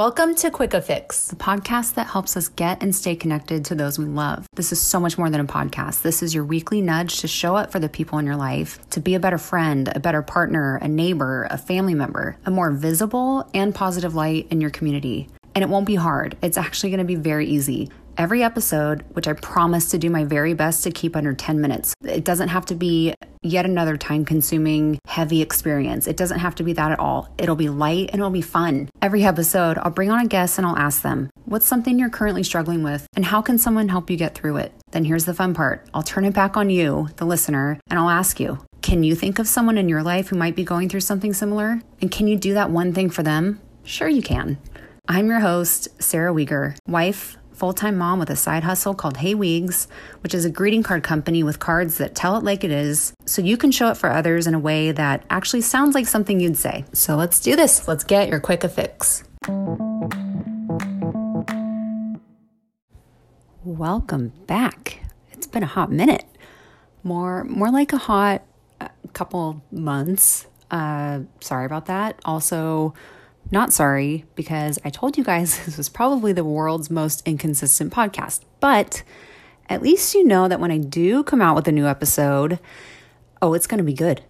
Welcome to Quick a Fix, the podcast that helps us get and stay connected to those we love. This is so much more than a podcast. This is your weekly nudge to show up for the people in your life, to be a better friend, a better partner, a neighbor, a family member, a more visible and positive light in your community. And it won't be hard. It's actually going to be very easy every episode, which I promise to do my very best to keep under 10 minutes. It doesn't have to be yet another time consuming, heavy experience. It doesn't have to be that at all. It'll be light and it'll be fun. Every episode, I'll bring on a guest and I'll ask them, What's something you're currently struggling with, and how can someone help you get through it? Then here's the fun part I'll turn it back on you, the listener, and I'll ask you, Can you think of someone in your life who might be going through something similar? And can you do that one thing for them? Sure, you can. I'm your host, Sarah Weger, wife, full time mom with a side hustle called Hey Weegs, which is a greeting card company with cards that tell it like it is, so you can show it for others in a way that actually sounds like something you'd say. So let's do this. Let's get your quick fix. Welcome back. It's been a hot minute. More more like a hot uh, couple months. Uh sorry about that. Also, not sorry because I told you guys this was probably the world's most inconsistent podcast. But at least you know that when I do come out with a new episode, oh, it's going to be good.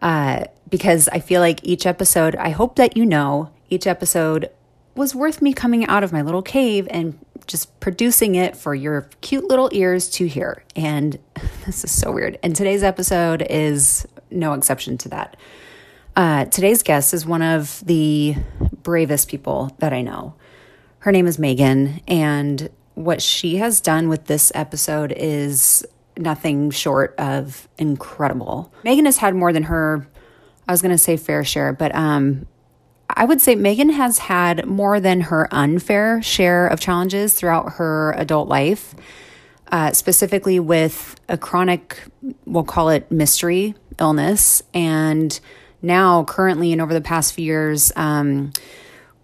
Uh, because I feel like each episode, I hope that you know each episode was worth me coming out of my little cave and just producing it for your cute little ears to hear. And this is so weird. And today's episode is no exception to that. Uh, today's guest is one of the bravest people that I know. Her name is Megan, and what she has done with this episode is nothing short of incredible. Megan has had more than her, I was going to say fair share, but um, I would say Megan has had more than her unfair share of challenges throughout her adult life, uh, specifically with a chronic, we'll call it mystery illness, and now currently and over the past few years um,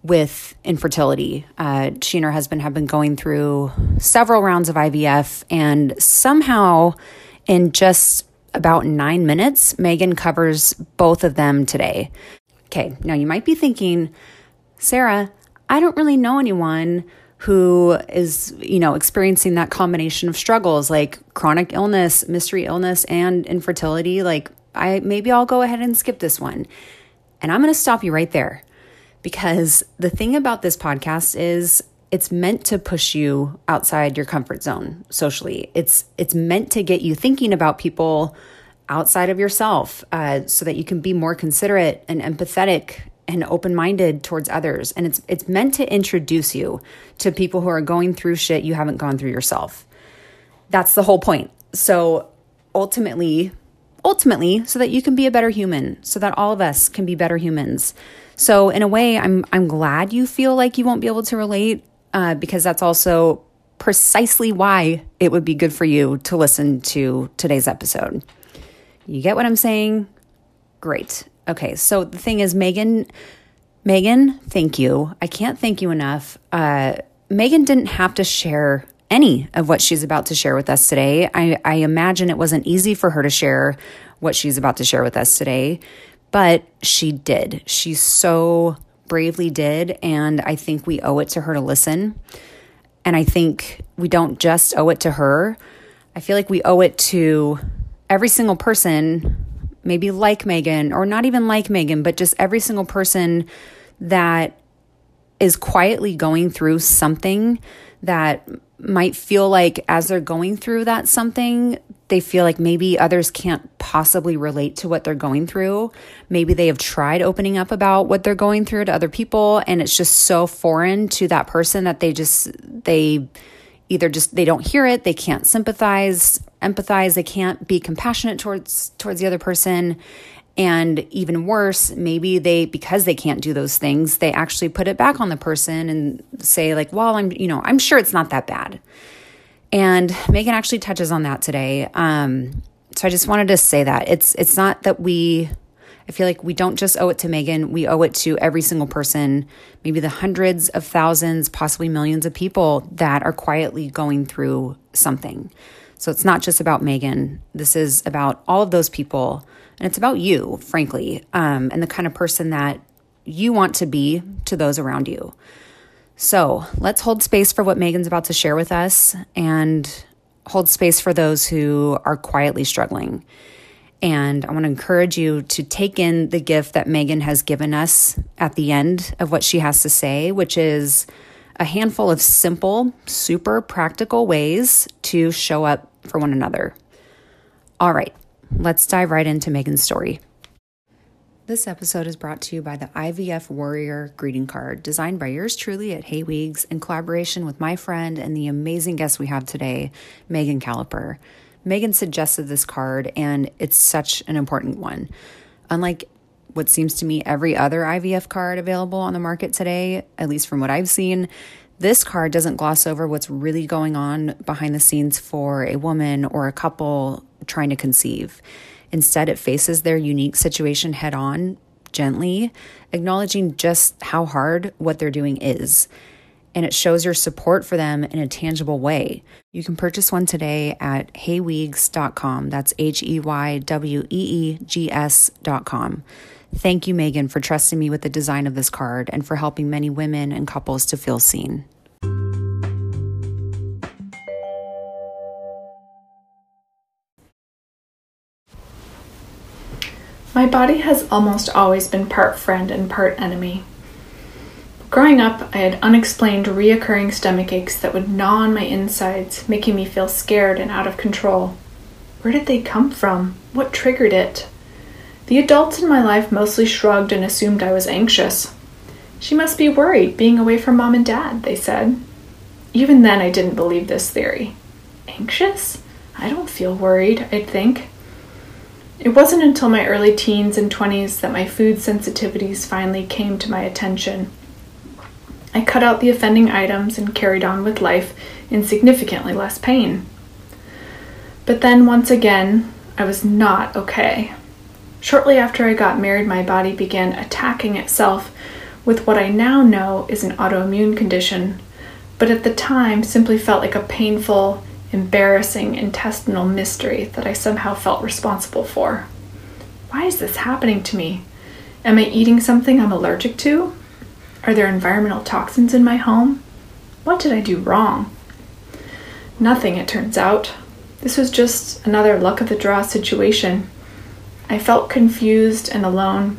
with infertility. Uh, she and her husband have been going through several rounds of IVF, and somehow, in just about nine minutes, Megan covers both of them today. Okay, now you might be thinking, Sarah, I don't really know anyone who is, you know, experiencing that combination of struggles like chronic illness, mystery illness, and infertility. Like, I maybe I'll go ahead and skip this one. And I'm going to stop you right there because the thing about this podcast is it's meant to push you outside your comfort zone socially. It's it's meant to get you thinking about people outside of yourself uh, so that you can be more considerate and empathetic and open-minded towards others and it's it's meant to introduce you to people who are going through shit you haven't gone through yourself that's the whole point so ultimately ultimately so that you can be a better human, so that all of us can be better humans. So in a way, I'm I'm glad you feel like you won't be able to relate uh, because that's also precisely why it would be good for you to listen to today's episode. You get what I'm saying? Great. Okay, so the thing is, Megan, Megan, thank you. I can't thank you enough. Uh, Megan didn't have to share any of what she's about to share with us today. I, I imagine it wasn't easy for her to share what she's about to share with us today, but she did. She so bravely did. And I think we owe it to her to listen. And I think we don't just owe it to her. I feel like we owe it to every single person, maybe like Megan, or not even like Megan, but just every single person that is quietly going through something that might feel like as they're going through that something, they feel like maybe others can't possibly relate to what they're going through. Maybe they have tried opening up about what they're going through to other people and it's just so foreign to that person that they just they either just they don't hear it, they can't sympathize, empathize, they can't be compassionate towards towards the other person and even worse, maybe they, because they can't do those things, they actually put it back on the person and say, like, well, I'm, you know, I'm sure it's not that bad. And Megan actually touches on that today. Um, so I just wanted to say that it's it's not that we I feel like we don't just owe it to Megan, we owe it to every single person, maybe the hundreds of thousands, possibly millions of people that are quietly going through something. So it's not just about Megan. This is about all of those people and it's about you, frankly, um, and the kind of person that you want to be to those around you. So let's hold space for what Megan's about to share with us and hold space for those who are quietly struggling. And I want to encourage you to take in the gift that Megan has given us at the end of what she has to say, which is a handful of simple, super practical ways to show up for one another. All right, let's dive right into Megan's story. This episode is brought to you by the IVF Warrior greeting card, designed by yours truly at Hey Weegs in collaboration with my friend and the amazing guest we have today, Megan Caliper. Megan suggested this card, and it's such an important one. Unlike what seems to me every other IVF card available on the market today, at least from what I've seen, this card doesn't gloss over what's really going on behind the scenes for a woman or a couple trying to conceive. Instead, it faces their unique situation head on, gently, acknowledging just how hard what they're doing is. And it shows your support for them in a tangible way. You can purchase one today at heyweegs.com. That's H E Y W E E G S.com. Thank you, Megan, for trusting me with the design of this card and for helping many women and couples to feel seen. My body has almost always been part friend and part enemy. Growing up, I had unexplained reoccurring stomach aches that would gnaw on my insides, making me feel scared and out of control. Where did they come from? What triggered it? The adults in my life mostly shrugged and assumed I was anxious. She must be worried being away from mom and dad, they said. Even then, I didn't believe this theory. Anxious? I don't feel worried, I'd think. It wasn't until my early teens and 20s that my food sensitivities finally came to my attention. I cut out the offending items and carried on with life in significantly less pain. But then, once again, I was not okay. Shortly after I got married, my body began attacking itself with what I now know is an autoimmune condition, but at the time simply felt like a painful, embarrassing intestinal mystery that I somehow felt responsible for. Why is this happening to me? Am I eating something I'm allergic to? Are there environmental toxins in my home? What did I do wrong? Nothing, it turns out. This was just another luck of the draw situation. I felt confused and alone.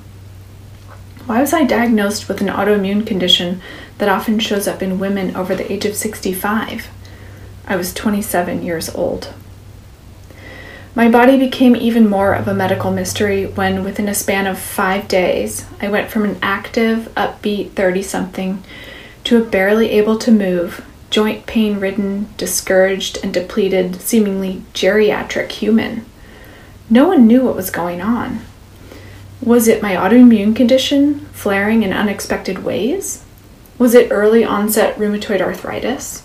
Why was I diagnosed with an autoimmune condition that often shows up in women over the age of 65? I was 27 years old. My body became even more of a medical mystery when, within a span of five days, I went from an active, upbeat 30 something to a barely able to move, joint pain ridden, discouraged, and depleted, seemingly geriatric human. No one knew what was going on. Was it my autoimmune condition flaring in unexpected ways? Was it early onset rheumatoid arthritis?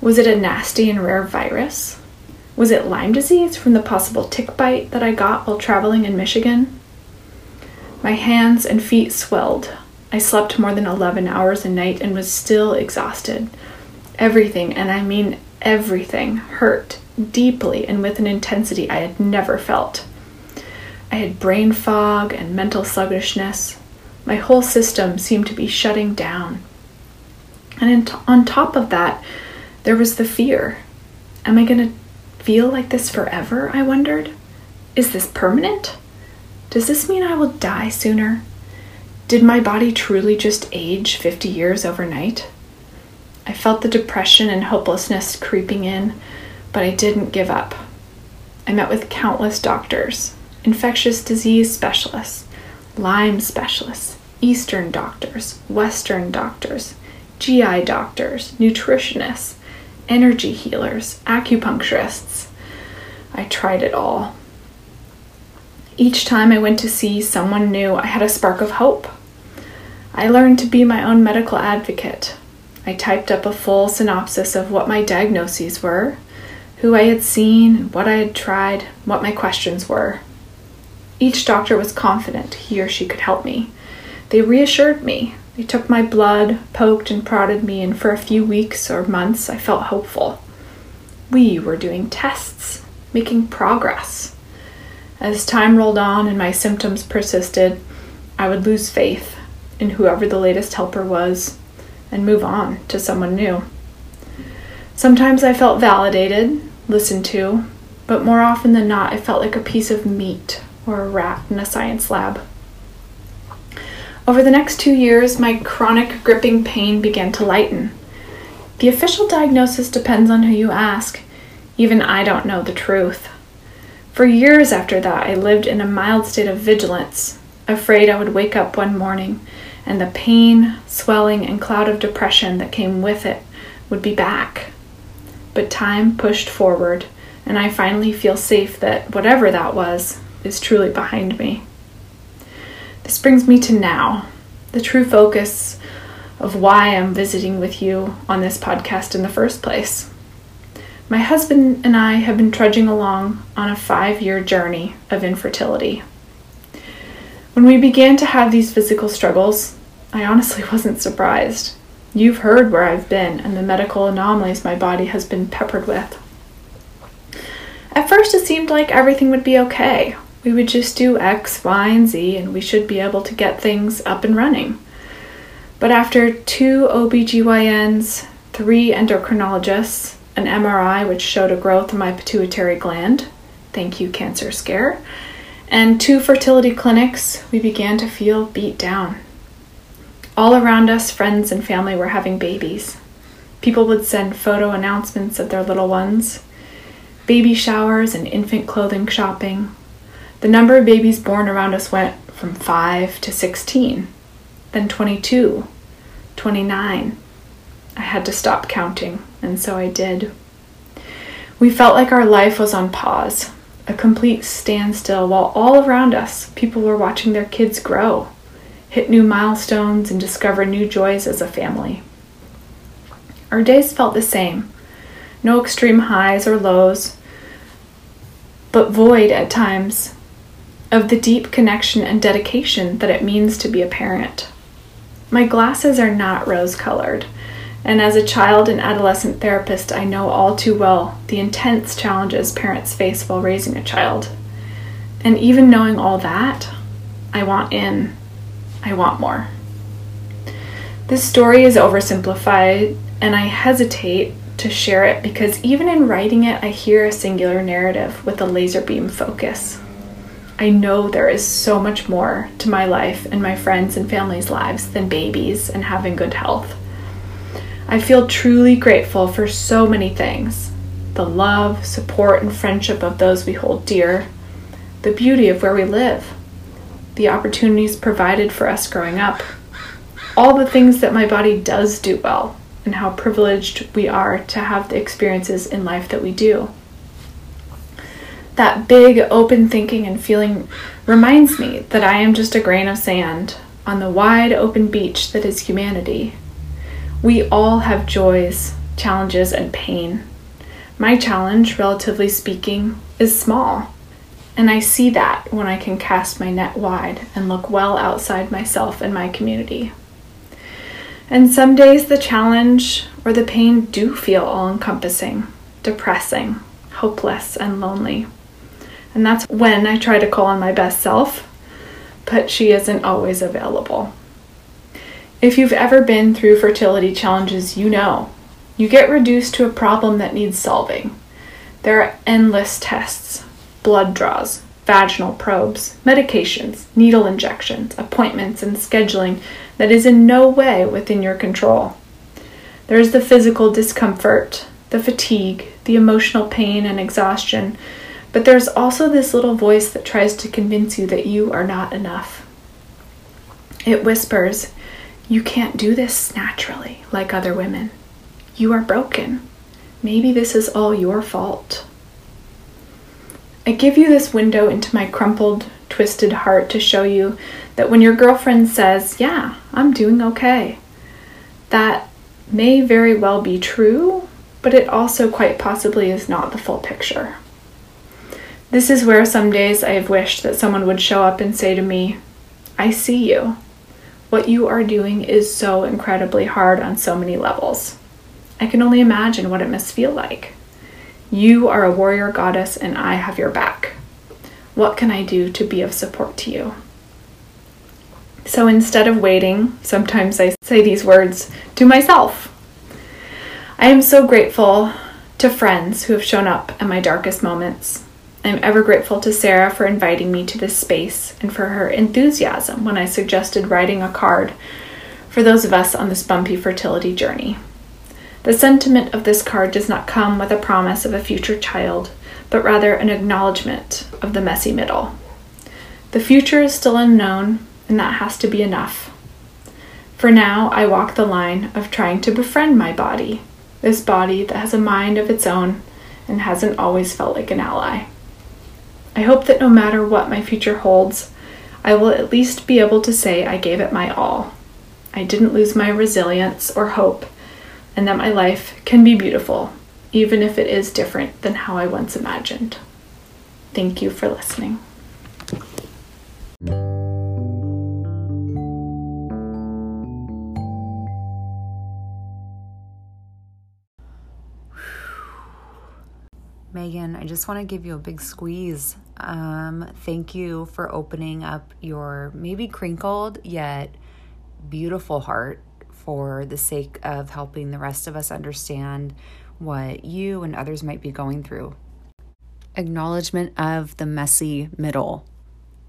Was it a nasty and rare virus? Was it Lyme disease from the possible tick bite that I got while traveling in Michigan? My hands and feet swelled. I slept more than 11 hours a night and was still exhausted. Everything, and I mean everything, hurt deeply and with an intensity I had never felt. I had brain fog and mental sluggishness. My whole system seemed to be shutting down. And on top of that, there was the fear. Am I going to feel like this forever? I wondered. Is this permanent? Does this mean I will die sooner? Did my body truly just age 50 years overnight? I felt the depression and hopelessness creeping in, but I didn't give up. I met with countless doctors, infectious disease specialists, Lyme specialists, Eastern doctors, Western doctors, GI doctors, nutritionists, energy healers, acupuncturists. I tried it all. Each time I went to see someone new, I had a spark of hope. I learned to be my own medical advocate. I typed up a full synopsis of what my diagnoses were, who I had seen, what I had tried, what my questions were. Each doctor was confident he or she could help me. They reassured me they took my blood, poked and prodded me, and for a few weeks or months I felt hopeful. We were doing tests, making progress. As time rolled on and my symptoms persisted, I would lose faith in whoever the latest helper was, and move on to someone new. Sometimes I felt validated, listened to, but more often than not, I felt like a piece of meat or a rat in a science lab. Over the next two years, my chronic gripping pain began to lighten. The official diagnosis depends on who you ask. Even I don't know the truth. For years after that, I lived in a mild state of vigilance, afraid I would wake up one morning and the pain, swelling, and cloud of depression that came with it would be back. But time pushed forward, and I finally feel safe that whatever that was is truly behind me. This brings me to now, the true focus of why I'm visiting with you on this podcast in the first place. My husband and I have been trudging along on a five year journey of infertility. When we began to have these physical struggles, I honestly wasn't surprised. You've heard where I've been and the medical anomalies my body has been peppered with. At first, it seemed like everything would be okay. We would just do X, Y, and Z, and we should be able to get things up and running. But after two OBGYNs, three endocrinologists, an MRI which showed a growth in my pituitary gland, thank you, cancer scare, and two fertility clinics, we began to feel beat down. All around us, friends and family were having babies. People would send photo announcements of their little ones, baby showers and infant clothing shopping. The number of babies born around us went from 5 to 16, then 22, 29. I had to stop counting, and so I did. We felt like our life was on pause, a complete standstill, while all around us, people were watching their kids grow, hit new milestones, and discover new joys as a family. Our days felt the same no extreme highs or lows, but void at times of the deep connection and dedication that it means to be a parent. My glasses are not rose colored, and as a child and adolescent therapist, I know all too well the intense challenges parents face while raising a child. And even knowing all that, I want in. I want more. This story is oversimplified, and I hesitate to share it because even in writing it, I hear a singular narrative with a laser beam focus. I know there is so much more to my life and my friends' and family's lives than babies and having good health. I feel truly grateful for so many things. The love, support, and friendship of those we hold dear, the beauty of where we live, the opportunities provided for us growing up, all the things that my body does do well, and how privileged we are to have the experiences in life that we do that big open thinking and feeling reminds me that I am just a grain of sand on the wide open beach that is humanity. We all have joys, challenges, and pain. My challenge, relatively speaking, is small, and I see that when I can cast my net wide and look well outside myself and my community. And some days the challenge or the pain do feel all encompassing, depressing, hopeless, and lonely. And that's when I try to call on my best self, but she isn't always available. If you've ever been through fertility challenges, you know you get reduced to a problem that needs solving. There are endless tests, blood draws, vaginal probes, medications, needle injections, appointments, and scheduling that is in no way within your control. There's the physical discomfort, the fatigue, the emotional pain and exhaustion but there's also this little voice that tries to convince you that you are not enough. It whispers, You can't do this naturally like other women. You are broken. Maybe this is all your fault. I give you this window into my crumpled, twisted heart to show you that when your girlfriend says, Yeah, I'm doing okay, that may very well be true, but it also quite possibly is not the full picture. This is where some days I have wished that someone would show up and say to me, I see you. What you are doing is so incredibly hard on so many levels. I can only imagine what it must feel like. You are a warrior goddess, and I have your back. What can I do to be of support to you? So instead of waiting, sometimes I say these words to myself. I am so grateful to friends who have shown up at my darkest moments. I'm ever grateful to Sarah for inviting me to this space and for her enthusiasm when I suggested writing a card for those of us on this bumpy fertility journey. The sentiment of this card does not come with a promise of a future child, but rather an acknowledgement of the messy middle. The future is still unknown, and that has to be enough. For now, I walk the line of trying to befriend my body, this body that has a mind of its own and hasn't always felt like an ally. I hope that no matter what my future holds, I will at least be able to say I gave it my all. I didn't lose my resilience or hope and that my life can be beautiful, even if it is different than how I once imagined. Thank you for listening. Megan, I just want to give you a big squeeze. Um, thank you for opening up your maybe crinkled yet beautiful heart for the sake of helping the rest of us understand what you and others might be going through. Acknowledgement of the messy middle.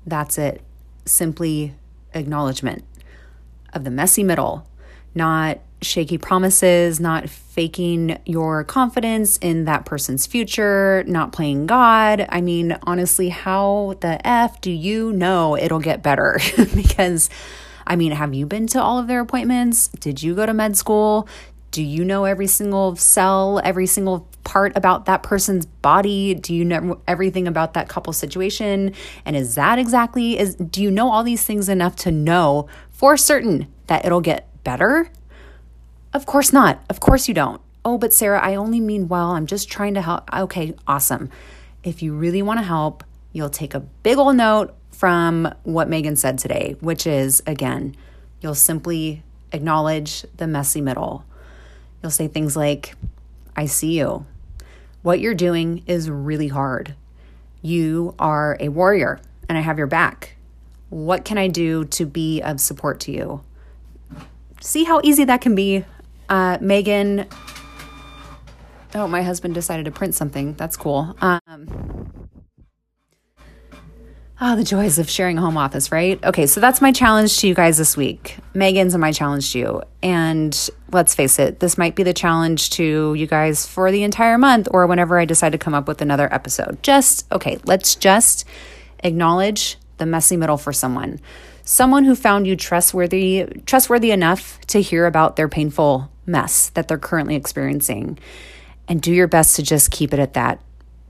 That's it. Simply acknowledgement of the messy middle, not shaky promises, not faking your confidence in that person's future, not playing God. I mean, honestly, how the F do you know it'll get better? because I mean, have you been to all of their appointments? Did you go to med school? Do you know every single cell, every single part about that person's body? Do you know everything about that couple situation? And is that exactly is do you know all these things enough to know for certain that it'll get better? Of course not. Of course you don't. Oh, but Sarah, I only mean well. I'm just trying to help. Okay, awesome. If you really want to help, you'll take a big old note from what Megan said today, which is again, you'll simply acknowledge the messy middle. You'll say things like, I see you. What you're doing is really hard. You are a warrior and I have your back. What can I do to be of support to you? See how easy that can be. Uh, Megan, oh, my husband decided to print something. That's cool. Um, oh, the joys of sharing a home office, right? Okay, so that's my challenge to you guys this week. Megan's and my challenge to you. And let's face it, this might be the challenge to you guys for the entire month or whenever I decide to come up with another episode. Just, okay, let's just acknowledge the messy middle for someone. Someone who found you trustworthy, trustworthy enough to hear about their painful mess that they're currently experiencing. And do your best to just keep it at that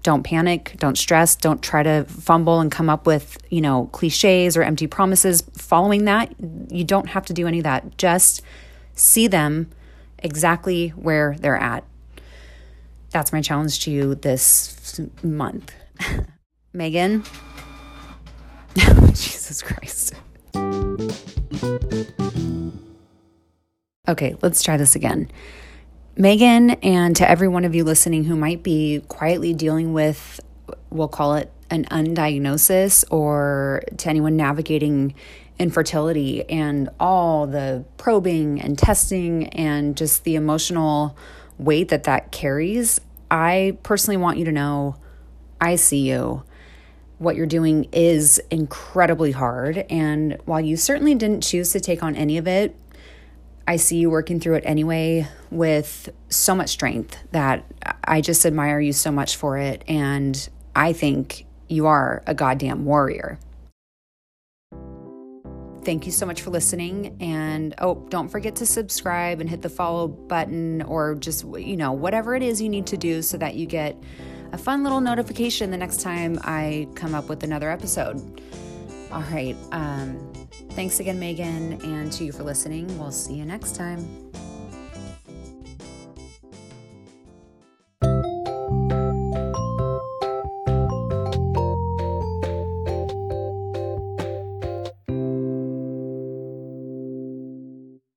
don't panic, don't stress, don't try to fumble and come up with, you know, cliches or empty promises. Following that, you don't have to do any of that. Just see them exactly where they're at. That's my challenge to you this month. Megan, Jesus Christ. Okay, let's try this again. Megan, and to every one of you listening who might be quietly dealing with, we'll call it an undiagnosis, or to anyone navigating infertility and all the probing and testing and just the emotional weight that that carries, I personally want you to know I see you. What you're doing is incredibly hard. And while you certainly didn't choose to take on any of it, I see you working through it anyway with so much strength that I just admire you so much for it. And I think you are a goddamn warrior. Thank you so much for listening. And oh, don't forget to subscribe and hit the follow button or just, you know, whatever it is you need to do so that you get a fun little notification the next time I come up with another episode. All right. Um, thanks again, Megan, and to you for listening. We'll see you next time.